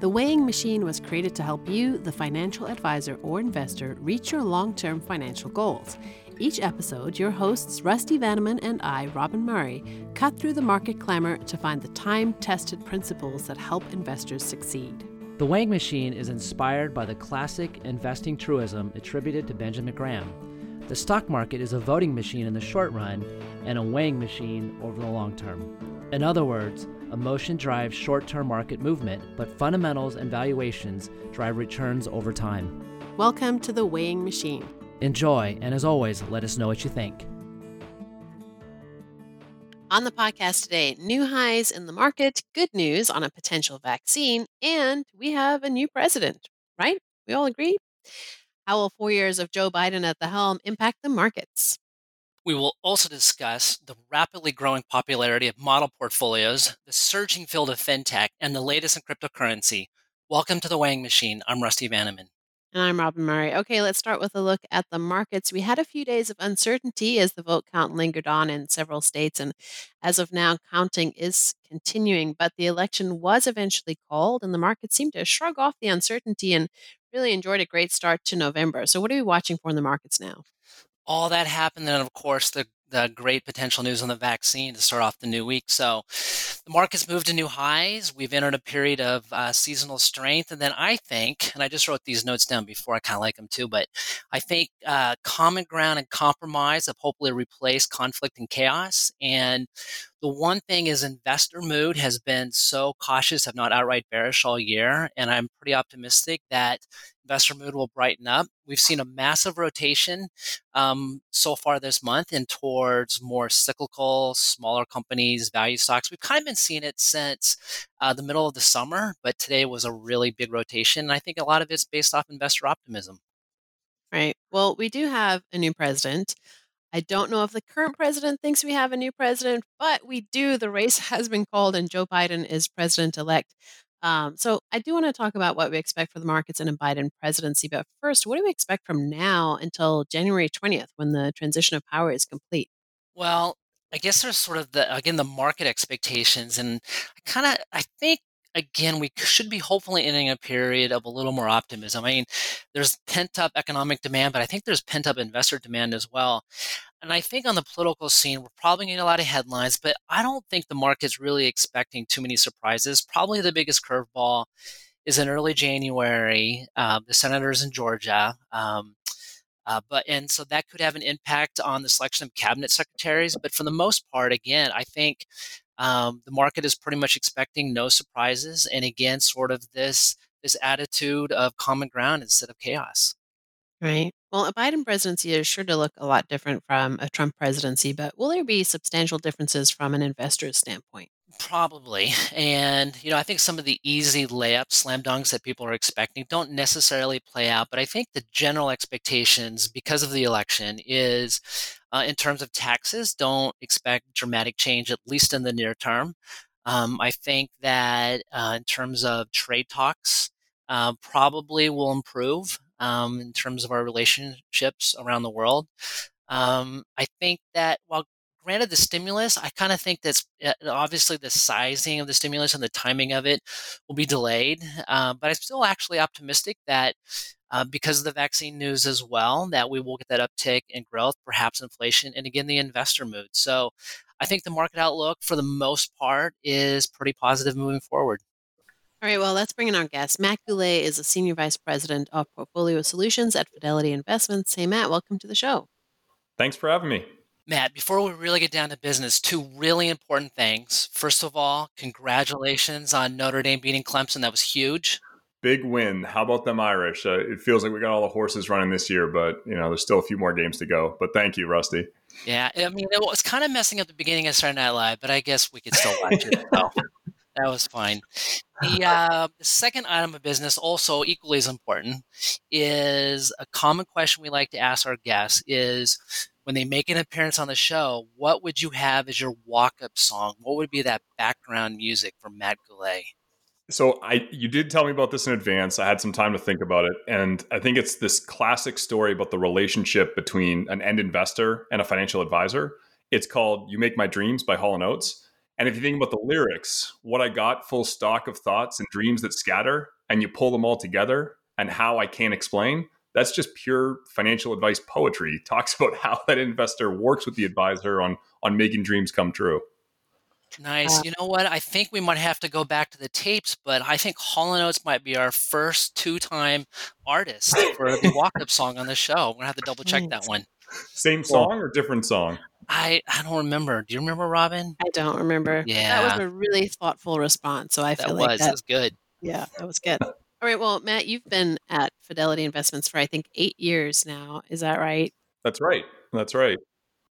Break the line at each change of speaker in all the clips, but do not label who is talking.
The weighing machine was created to help you, the financial advisor or investor, reach your long term financial goals. Each episode, your hosts, Rusty Vanneman and I, Robin Murray, cut through the market clamor to find the time tested principles that help investors succeed.
The weighing machine is inspired by the classic investing truism attributed to Benjamin Graham. The stock market is a voting machine in the short run and a weighing machine over the long term. In other words, emotion drives short term market movement, but fundamentals and valuations drive returns over time.
Welcome to the weighing machine.
Enjoy, and as always, let us know what you think.
On the podcast today, new highs in the market, good news on a potential vaccine, and we have a new president, right? We all agree? How will four years of Joe Biden at the helm impact the markets?
We will also discuss the rapidly growing popularity of model portfolios, the surging field of fintech, and the latest in cryptocurrency. Welcome to the Weighing Machine. I'm Rusty Vanneman.
And I'm Robin Murray. Okay, let's start with a look at the markets. We had a few days of uncertainty as the vote count lingered on in several states. And as of now, counting is continuing. But the election was eventually called, and the market seemed to shrug off the uncertainty and really enjoyed a great start to November. So, what are we watching for in the markets now?
All that happened, and of course, the the great potential news on the vaccine to start off the new week. So the market's moved to new highs. We've entered a period of uh, seasonal strength. And then I think, and I just wrote these notes down before, I kind of like them too, but I think uh, common ground and compromise have hopefully replaced conflict and chaos. And the one thing is investor mood has been so cautious, if not outright bearish all year. And I'm pretty optimistic that investor mood will brighten up. We've seen a massive rotation um, so far this month in towards more cyclical, smaller companies, value stocks. We've kind of been seeing it since uh, the middle of the summer, but today was a really big rotation. And I think a lot of it's based off investor optimism.
Right. Well, we do have a new president. I don't know if the current president thinks we have a new president, but we do. The race has been called, and Joe Biden is president elect. Um, so I do want to talk about what we expect for the markets in a Biden presidency. But first, what do we expect from now until January 20th when the transition of power is complete?
Well, I guess there's sort of the again the market expectations, and I kind of I think again we should be hopefully ending a period of a little more optimism. I mean, there's pent up economic demand, but I think there's pent up investor demand as well. And I think on the political scene, we're probably getting a lot of headlines, but I don't think the market's really expecting too many surprises. Probably the biggest curveball is in early January, uh, the senators in Georgia. Um, uh, but and so that could have an impact on the selection of cabinet secretaries. But for the most part, again, I think um, the market is pretty much expecting no surprises, and again, sort of this this attitude of common ground instead of chaos.
Right. Well, a Biden presidency is sure to look a lot different from a Trump presidency, but will there be substantial differences from an investor's standpoint?
Probably. And, you know, I think some of the easy layup slam dunks that people are expecting don't necessarily play out. But I think the general expectations because of the election is uh, in terms of taxes, don't expect dramatic change, at least in the near term. Um, I think that uh, in terms of trade talks, uh, probably will improve um, in terms of our relationships around the world. Um, I think that while granted the stimulus, I kind of think that's uh, obviously the sizing of the stimulus and the timing of it will be delayed. Uh, but I'm still actually optimistic that uh, because of the vaccine news as well, that we will get that uptick in growth, perhaps inflation, and again the investor mood. So I think the market outlook for the most part is pretty positive moving forward.
All right, well, let's bring in our guest. Matt Goulet is a Senior Vice President of Portfolio Solutions at Fidelity Investments. Hey, Matt, welcome to the show.
Thanks for having me.
Matt, before we really get down to business, two really important things. First of all, congratulations on Notre Dame beating Clemson. That was huge.
Big win. How about them Irish? Uh, it feels like we got all the horses running this year, but you know, there's still a few more games to go. But thank you, Rusty.
Yeah, I mean, it was kind of messing up the beginning of Saturday Night Live, but I guess we could still watch it. So. That was fine. The, uh, the second item of business, also equally as important, is a common question we like to ask our guests: is when they make an appearance on the show, what would you have as your walk-up song? What would be that background music for Matt Goulet?
So I you did tell me about this in advance. I had some time to think about it and I think it's this classic story about the relationship between an end investor and a financial advisor. It's called You Make My Dreams by Hall & Oates. And if you think about the lyrics, what I got, full stock of thoughts and dreams that scatter, and you pull them all together, and how I can't explain, that's just pure financial advice poetry. Talks about how that investor works with the advisor on on making dreams come true.
Nice. Um, you know what? I think we might have to go back to the tapes, but I think Hall & Oates might be our first two-time artist for the walk-up song on the show. We're gonna have to double check that one.
Same song or different song?
I I don't remember. Do you remember Robin?
I don't remember.
Yeah,
that was a really thoughtful response. So I
that
feel
was
like
that
that.
was good.
Yeah, that was good. All right. Well, Matt, you've been at Fidelity Investments for I think eight years now. Is that right?
That's right. That's right.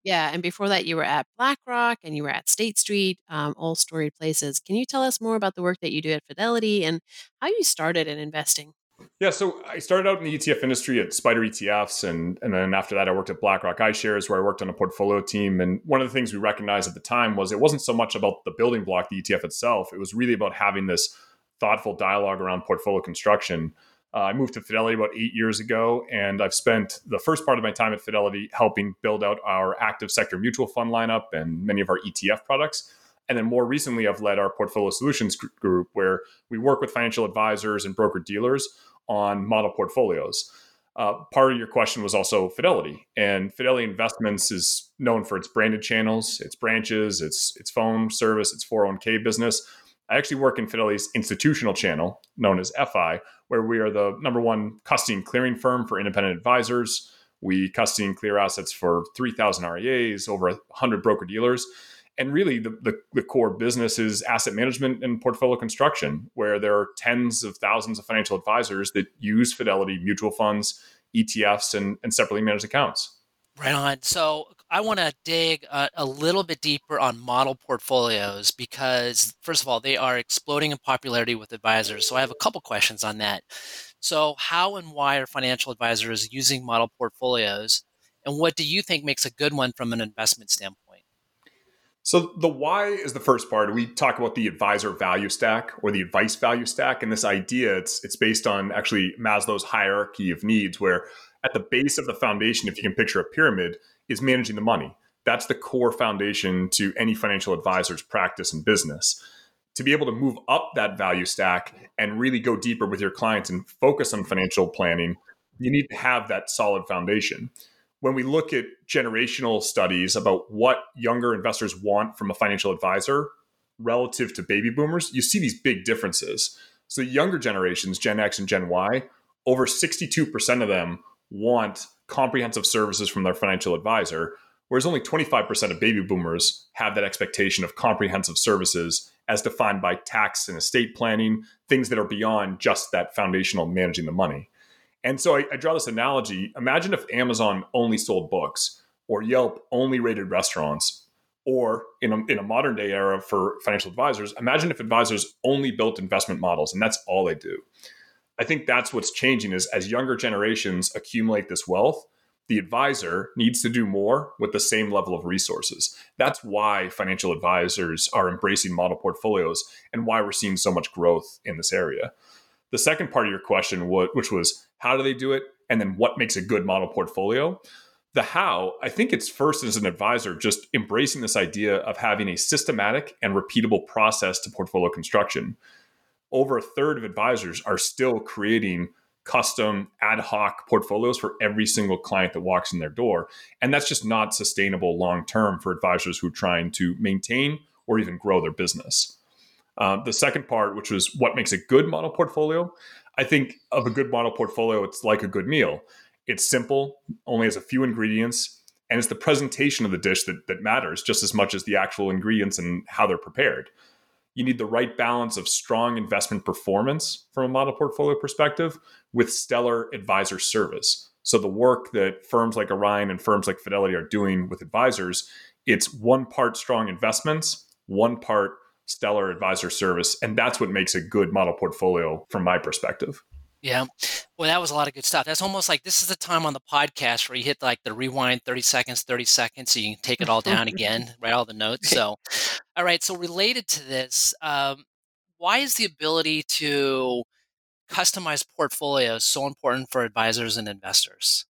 Yeah, and before that, you were at BlackRock and you were at State Street, um, all storied places. Can you tell us more about the work that you do at Fidelity and how you started in investing?
Yeah, so I started out in the ETF industry at SPDR ETFs, and and then after that, I worked at BlackRock iShares, where I worked on a portfolio team. And one of the things we recognized at the time was it wasn't so much about the building block, the ETF itself. It was really about having this thoughtful dialogue around portfolio construction. Uh, I moved to Fidelity about eight years ago, and I've spent the first part of my time at Fidelity helping build out our active sector mutual fund lineup and many of our ETF products. And then more recently, I've led our portfolio solutions group where we work with financial advisors and broker dealers on model portfolios. Uh, part of your question was also Fidelity, and Fidelity Investments is known for its branded channels, its branches, its its phone service, its 401k business. I actually work in Fidelity's institutional channel, known as FI, where we are the number one custody and clearing firm for independent advisors. We custody and clear assets for 3,000 RIAs, over 100 broker dealers. And really, the, the, the, core business is asset management and portfolio construction, where there are tens of thousands of financial advisors that use Fidelity mutual funds, ETFs, and, and separately managed accounts.
Right on. So I want to dig a, a, little bit deeper on model portfolios because, first of all, they are exploding in popularity with advisors. So I have a couple questions on that. So, how and why are financial advisors using model portfolios? And what do you think makes a good one from an investment standpoint?
So the why is the first part. We talk about the advisor value stack or the advice value stack, and this idea it's it's based on actually Maslow's hierarchy of needs, where at the base of the foundation, if you can picture a pyramid, is managing the money. That's the core foundation to any financial advisor's practice and business. To be able to move up that value stack and really go deeper with your clients and focus on financial planning, you need to have that solid foundation when we look at generational studies about what younger investors want from a financial advisor relative to baby boomers, you see these big differences. So, younger generations, Gen X and Gen Y, over 62% of them want comprehensive services from their financial advisor, whereas only 25% of baby boomers have that expectation of comprehensive services as defined by tax and estate planning, things that are beyond just that foundational managing the money. And so I, I draw this analogy. Imagine if Amazon only sold books or Yelp only rated restaurants or in a, in a modern day era for financial advisors imagine if advisors only built investment models and that's all they do i think that's what's changing is as younger generations accumulate this wealth the advisor needs to do more with the same level of resources. That's why financial advisors are embracing model portfolios and why we're seeing so much growth in this area. The second part of your question which was how do they do it? And then what makes a good model portfolio? The how i think it's first as an advisor just embracing this idea of having a systematic and repeatable process to portfolio construction over a third of advisors are still creating custom ad hoc portfolios for every single client that walks in their door. And that's just not sustainable long term for advisors who are trying to maintain or even grow their business. Uh, the second part which was what makes a good model portfolio i think of a good model portfolio it's like a good meal. It's simple, only has a few ingredients, and it's the presentation of the dish that, that matters just as much as the actual ingredients and how they're prepared. You need the right balance of strong investment performance from a model portfolio perspective with stellar advisor service. So the work that firms like Orion and firms like Fidelity are doing with advisors, it's one part strong investments, one part stellar advisor service, and that's what makes a good model portfolio from my perspective.
Yeah. Well, that was a lot of good stuff. That's almost like this is the time on the podcast where you hit like the rewind 30 seconds, 30 seconds, so you can take it all down again, write all the notes. So, all right. So, related to this, um, why is the ability to customize portfolios so important for advisors and investors?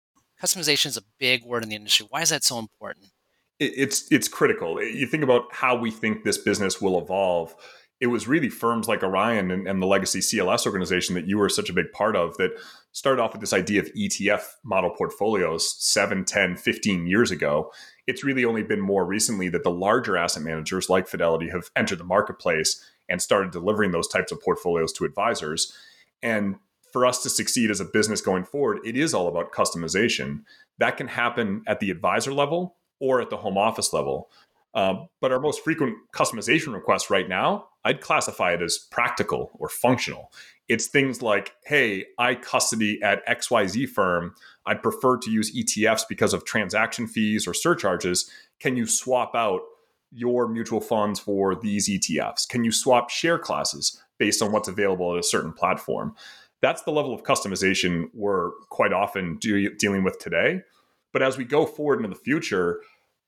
Customization is a big word in the industry. Why is that so important?
it's it's critical. You think about how we think this business will evolve. It was really firms like Orion and, and, the legacy CLS organization that you were such a big part of that started off with this idea of ETF model portfolios 7, 10, 15 years ago. It's really only been more recently that the larger asset managers like Fidelity have entered the marketplace and started delivering those types of portfolios to advisors. And for us to succeed as a business going forward, it is all about customization. That can happen at the advisor level or at the home office level. Uh, but our most frequent customization requests right now, I'd classify it as practical or functional. It's things like, hey, I custody at XYZ firm. I'd prefer to use ETFs because of transaction fees or surcharges. Can you swap out your mutual funds for these ETFs? Can you swap share classes based on what's available at a certain platform? That's the level of customization we're quite often de- dealing with today. But as we go forward into the future,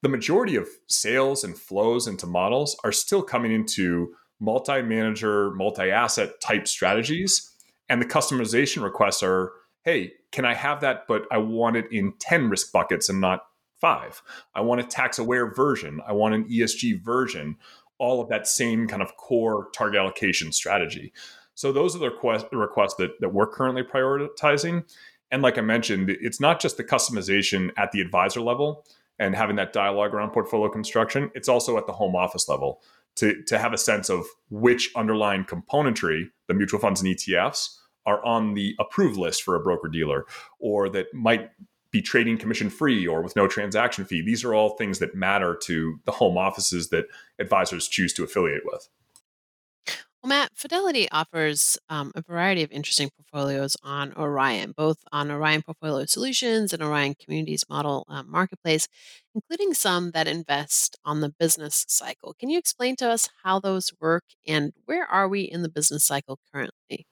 the majority of sales and flows into models are still coming into multi manager, multi asset type strategies. And the customization requests are hey, can I have that, but I want it in 10 risk buckets and not five? I want a tax aware version. I want an ESG version, all of that same kind of core target allocation strategy. So those are the request, requests that, that we're currently prioritizing. And like I mentioned, it's not just the customization at the advisor level and having that dialogue around portfolio construction, it's also at the home office level to, to have a sense of which underlying componentry, the mutual funds and ETFs, are on the approved list for a broker dealer or that might be trading commission free or with no transaction fee. These are all things that matter to the home offices that advisors choose to affiliate with.
Well, Matt, Fidelity offers um, a variety of interesting portfolios on Orion, both on Orion Portfolio Solutions and Orion Communities Model um, Marketplace, including some that invest on the business cycle. Can you explain to us how those work and where are we in the business cycle currently?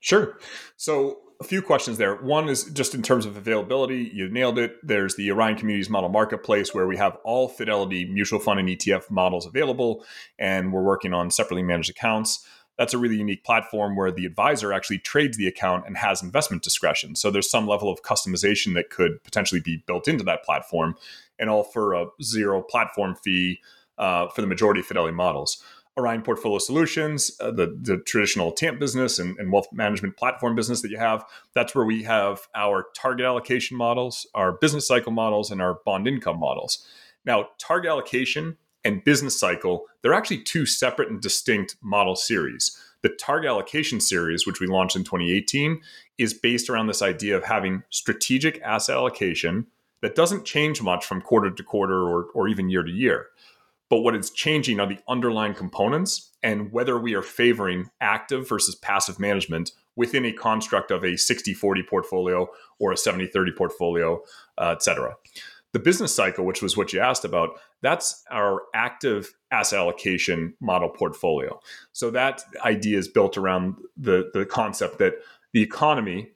Sure. So, a few questions there. One is just in terms of availability, you nailed it. There's the Orion Communities Model Marketplace where we have all Fidelity mutual fund and ETF models available, and we're working on separately managed accounts. That's a really unique platform where the advisor actually trades the account and has investment discretion. So there's some level of customization that could potentially be built into that platform, and all for a zero platform fee uh, for the majority of Fidelity models. Orion Portfolio Solutions, uh, the, the traditional TAMP business and, and, wealth management platform business that you have. That's where we have our target allocation models, our business cycle models, and our bond income models. Now, target allocation and business cycle, they're actually two separate and distinct model series. The target allocation series, which we launched in 2018, is based around this idea of having strategic asset allocation that doesn't change much from quarter to quarter or, or even year to year. But what is changing are the underlying components and whether we are favoring active versus passive management within a construct of a 60 40 portfolio or a 70 30 portfolio, uh, et cetera. The business cycle, which was what you asked about, that's our active asset allocation model portfolio. So that idea is built around the, the concept that the economy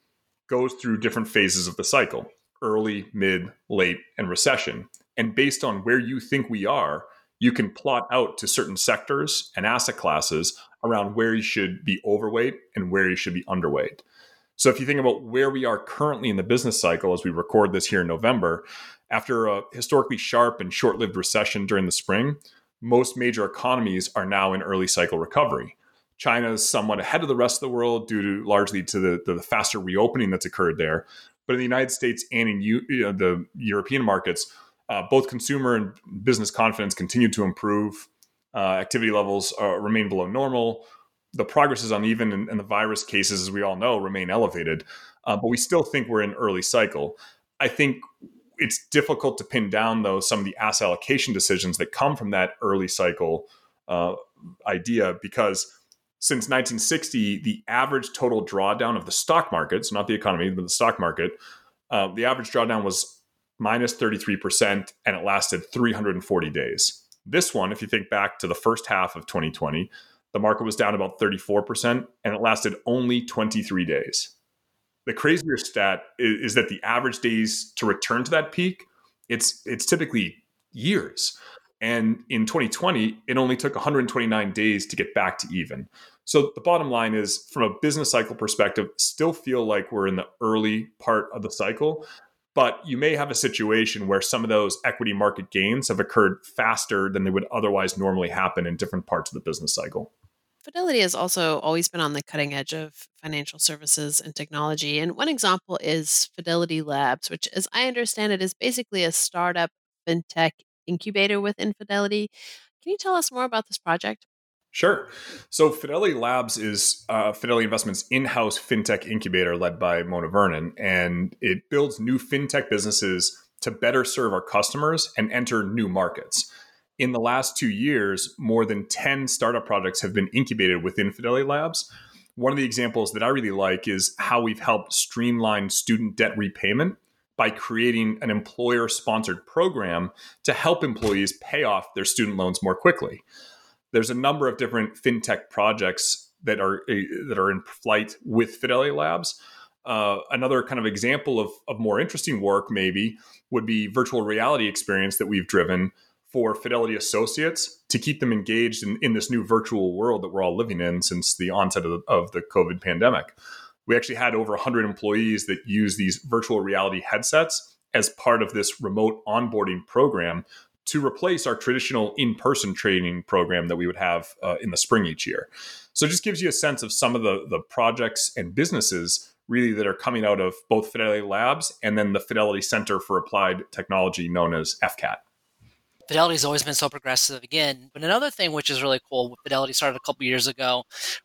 goes through different phases of the cycle early, mid, late, and recession. And based on where you think we are, you can plot out to certain sectors and asset classes around where you should be overweight and where you should be underweight. So if you think about where we are currently in the business cycle as we record this here in November, after a historically sharp and short-lived recession during the spring, most major economies are now in early cycle recovery. China is somewhat ahead of the rest of the world due to largely to the, the faster reopening that's occurred there. But in the United States and in you know, the European markets, uh, both consumer and business confidence continue to improve. Uh, activity levels are, remain below normal. The progress is uneven, and, and, the virus cases, as we all know, remain elevated. Uh, but we still think we're in early cycle. I think it's difficult to pin down, though, some of the asset allocation decisions that come from that early cycle uh, idea because since 1960, the average total drawdown of the stock markets, not the economy, but the stock market, uh, the average drawdown was minus 33%, and it lasted 340 days. This one, if you think back to the first half of 2020, the market was down about 34%, and it lasted only 23 days. The crazier stat is, is that the average days to return to that peak, it's it's typically years. And in 2020, it only took 129 days to get back to even. So the bottom line is, from a business cycle perspective, still feel like we're in the early part of the cycle, but you may have a situation where some of those equity market gains have occurred faster than they would otherwise normally happen in different parts of the business cycle.
Fidelity has also always been on the cutting edge of financial services and technology. And one example is Fidelity Labs, which, as I understand it, is basically a startup fintech incubator within Fidelity. Can you tell us more about this project?
Sure. So Fidelity Labs is uh, Fidelity Investments' in-house fintech incubator led by Mona Vernon, and it builds new fintech businesses to better serve our customers and enter new markets. In the last two years, more than 10 startup projects have been incubated within Fidelity Labs. One of the examples that I really like is how we've helped streamline student debt repayment by creating an employer sponsored program to help employees pay off their student loans more quickly there's a number of different fintech projects that are eh, that are in flight with Fidelity Labs. Uh, another kind of example of, of more interesting work maybe would be virtual reality experience that we've driven for Fidelity associates to keep them engaged in, in this new virtual world that we're all living in since the onset of the, of the COVID pandemic. We actually had over 100 employees that use these virtual reality headsets as part of this remote onboarding program to replace our traditional in-person training program that we would have uh, in the spring each year. So it just gives you a sense of some of the, the projects and businesses really that are coming out of both Fidelity Labs and then the Fidelity Center for Applied Technology known as FCAT.
Fidelity's always been so progressive again. But another thing which is really cool, Fidelity started a couple years ago,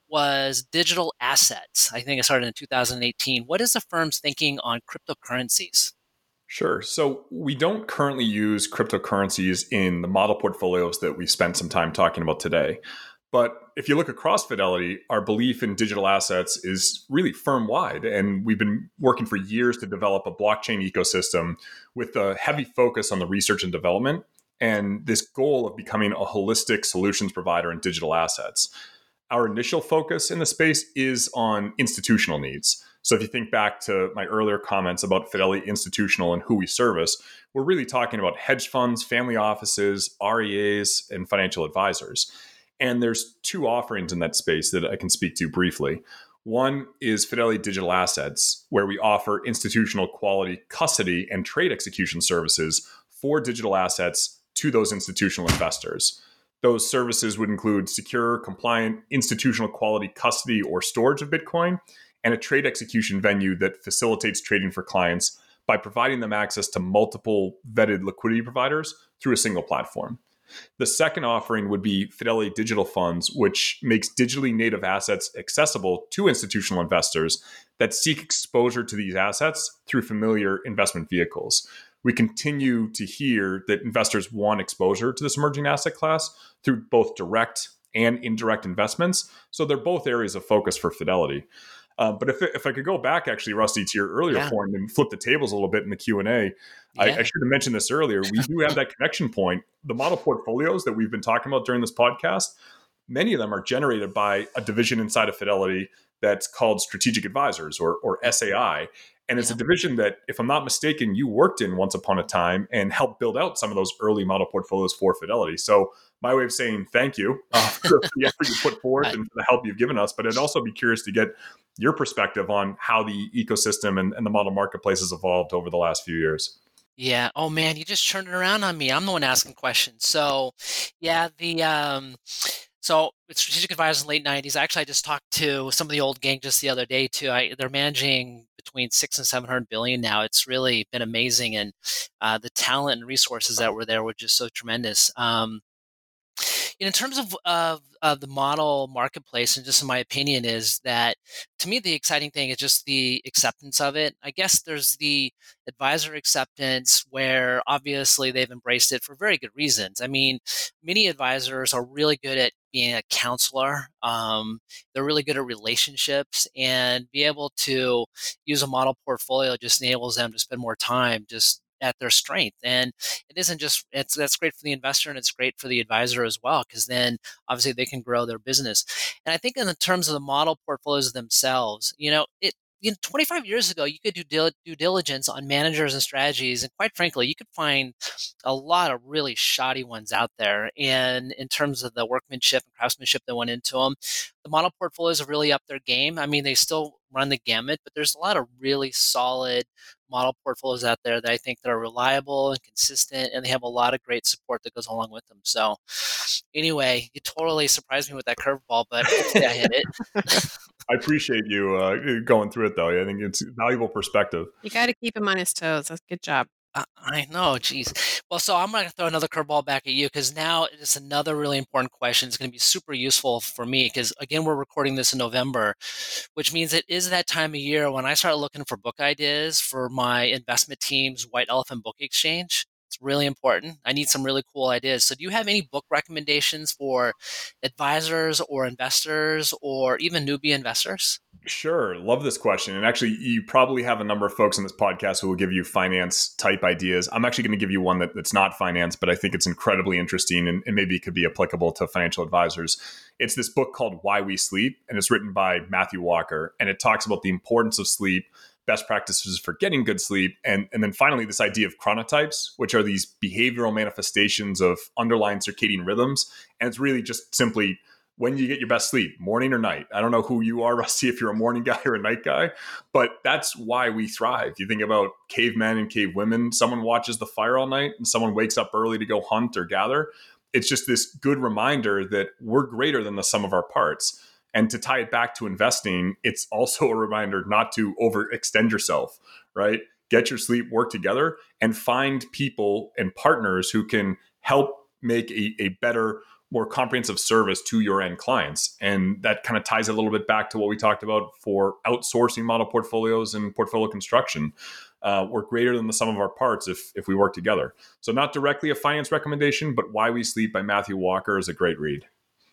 was digital assets. I think it started in 2018. What is the firm's thinking on cryptocurrencies?
Sure. So we don't currently use cryptocurrencies in the model portfolios that we spent some time talking about today. But if you look across Fidelity, our belief in digital assets is really firm wide. And we've been working for years to develop a blockchain ecosystem with a heavy focus on the research and development and this goal of becoming a holistic solutions provider in digital assets. Our initial focus in the space is on institutional needs. So if you think back to my earlier comments about Fidelity Institutional and who we service, we're really talking about hedge funds, family offices, RIAs, and financial advisors. And there's two offerings in that space that I can speak to briefly. One is Fidelity Digital Assets, where we offer institutional quality custody and trade execution services for digital assets to those institutional investors. Those services would include secure, compliant, institutional quality custody or storage of Bitcoin, and a trade execution venue that facilitates trading for clients by providing them access to multiple vetted liquidity providers through a single platform. The second offering would be Fidelity Digital Funds, which makes digitally native assets accessible to institutional investors that seek exposure to these assets through familiar investment vehicles. We continue to hear that investors want exposure to this emerging asset class through both direct and indirect investments. So they're both areas of focus for Fidelity. Uh, but if, if I could go back, actually, Rusty, to your earlier yeah. point and flip the tables a little bit in the Q and A, I, I should have mentioned this earlier. We do have that connection point. The model portfolios that we've been talking about during this podcast, many of them are generated by a division inside of Fidelity that's called Strategic Advisors or, or SAI. And it's yeah. a division that, if I'm not mistaken, you worked in once upon a time and helped build out some of those early model portfolios for Fidelity. So my way of saying thank you uh, for the effort you put forth and for the help you've given us. But I'd also be curious to get your perspective on how the ecosystem and, and the model marketplace has evolved over the last few years.
Yeah. Oh man, you just turned it around on me. I'm the one asking questions. So, yeah, the um, so with strategic advisors in the late '90s, actually, I just talked to some of the old gang just the other day too. I, they're managing between six and seven hundred billion now. It's really been amazing, and uh, the talent and resources that were there were just so tremendous. Um, in terms of, of, of the model marketplace, and just in my opinion, is that to me the exciting thing is just the acceptance of it. I guess there's the advisor acceptance where obviously they've embraced it for very good reasons. I mean, many advisors are really good at being a counselor. Um, they're really good at relationships, and be able to use a model portfolio just enables them to spend more time just at their strength. And it isn't just it's that's great for the investor and it's great for the advisor as well because then obviously they can grow their business. And I think in the terms of the model portfolios themselves, you know, it you know, 25 years ago, you could do due diligence on managers and strategies, and quite frankly, you could find a lot of really shoddy ones out there. And in terms of the workmanship and craftsmanship that went into them, the model portfolios have really upped their game. I mean, they still run the gamut, but there's a lot of really solid model portfolios out there that I think that are reliable and consistent, and they have a lot of great support that goes along with them. So, anyway, you totally surprised me with that curveball, but hopefully I hit it.
I appreciate you uh, going through it, though. I think it's valuable perspective.
You got to keep him on his toes. That's good job.
I know, geez. Well, so I'm going to throw another curveball back at you because now it's another really important question. It's going to be super useful for me because, again, we're recording this in November, which means it is that time of year when I start looking for book ideas for my investment team's White Elephant Book Exchange. It's really important. I need some really cool ideas. So, do you have any book recommendations for advisors or investors or even newbie investors?
Sure. Love this question. And actually, you probably have a number of folks on this podcast who will give you finance type ideas. I'm actually going to give you one that, that's not finance, but I think it's incredibly interesting and, and maybe could be applicable to financial advisors. It's this book called Why We Sleep, and it's written by Matthew Walker. And it talks about the importance of sleep best practices for getting good sleep, and, and then finally, this idea of chronotypes, which are these behavioral manifestations of underlying circadian rhythms. And it's really just simply when you get your best sleep, morning or night. I don't know who you are, Rusty, if you're a morning guy or a night guy, but that's why we thrive. You think about cavemen and cavewomen, someone watches the fire all night and someone wakes up early to go hunt or gather. It's just this good reminder that we're greater than the sum of our parts. And to tie it back to investing, it's also a reminder not to overextend yourself, right? Get your sleep, work together, and find people and partners who can help make a, a better, more comprehensive service to your end clients. And that kind of ties a little bit back to what we talked about for outsourcing model portfolios and portfolio construction. Uh, we're greater than the sum of our parts if if we work together. So not directly a finance recommendation, but Why We Sleep by Matthew Walker is a great read.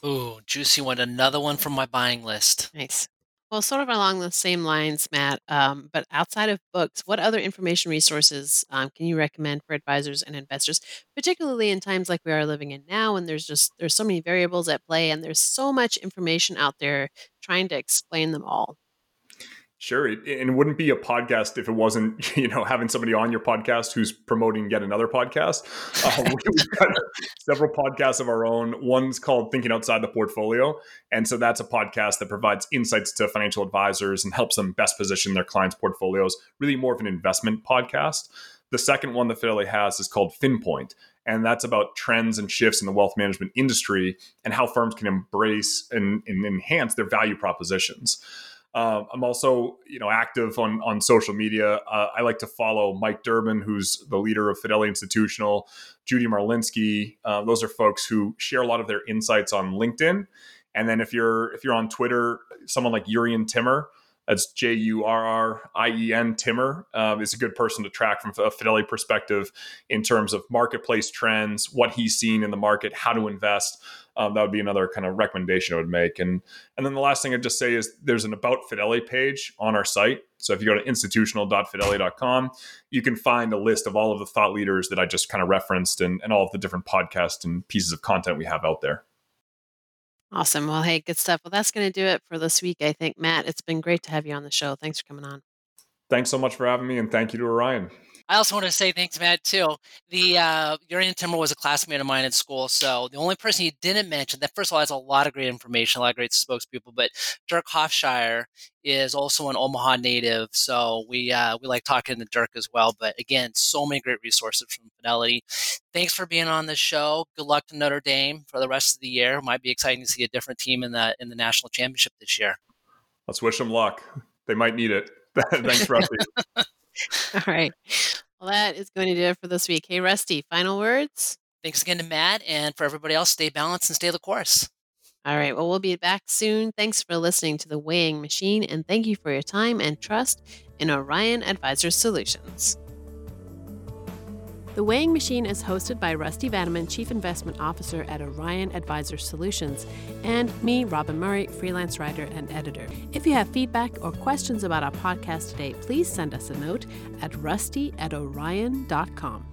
Ooh, juicy one. Another one from my buying list.
Nice. Well, sort of along the same lines, Matt, um, but outside of books, what other information resources um, can you recommend for advisors and investors, particularly in times like we are living in now, when there's just there's so many variables at play and there's so much information out there trying to explain them all?
Sure, and it wouldn't be a podcast if it wasn't, you know, having somebody on your podcast who's promoting yet another podcast. Uh, we've got several podcasts of our own. One's called Thinking Outside the Portfolio, and so that's a podcast that provides insights to financial advisors and helps them best position their clients' portfolios. Really, more of an investment podcast. The second one that Fidelity has is called FinPoint, and that's about trends and shifts in the wealth management industry and how firms can embrace and, and enhance their value propositions. Uh, I'm also, you know, active on on social media. Uh, I like to follow Mike Durbin, who's the leader of Fidelity Institutional, Judy Marlinski. Uh, those are folks who share a lot of their insights on LinkedIn. And then if you're if you're on Twitter, someone like Jurrien Timmer, that's J U R R I E N Timmer um, is a good person to track from a Fidelity perspective in terms of marketplace trends, what he's seen in the market, how to invest. Um, that would be another kind of recommendation I would make. And and then the last thing I'd just say is there's an About Fidelity page on our site. So if you go to institutional.fidelity.com, you can find a list of all of the thought leaders that I just kind of referenced and, and all of the different podcasts and pieces of content we have out there.
Awesome. Well, hey, good stuff. Well, that's going to do it for this week, I think. Matt, it's been great to have you on the show. Thanks for coming on.
Thanks so much for having me, and thank you to Orion.
I also want to say thanks, Matt, too. The uh, Jurrien Timmer was a classmate of mine in school. So the only person you didn't mention that, first of all, has a lot of great information, a lot of great spokespeople, but Dirk Hofschire is also an Omaha native. So we, uh, we like talking to Dirk as well. But again, so many great resources from Fidelity. Thanks for being on the show. Good luck to Notre Dame for the rest of the year. It might be exciting to see a different team in the, in the national championship this year.
Let's wish them luck. They might need it. Thanks, Rusty.
All right. Well, that is going to do it for this week. Hey, Rusty, final words?
Thanks again to Matt, and for everybody else, stay balanced and stay the course.
All right. Well, we'll be back soon. Thanks for listening to The Weighing Machine, and thank you for your time and trust in Orion Advisor Solutions. The Weighing Machine is hosted by Rusty Vanneman, Chief Investment Officer at Orion Advisor Solutions, and me, Robin Murray, freelance writer and editor. If you have feedback or questions about our podcast today, please send us a note at rusty at orion.com.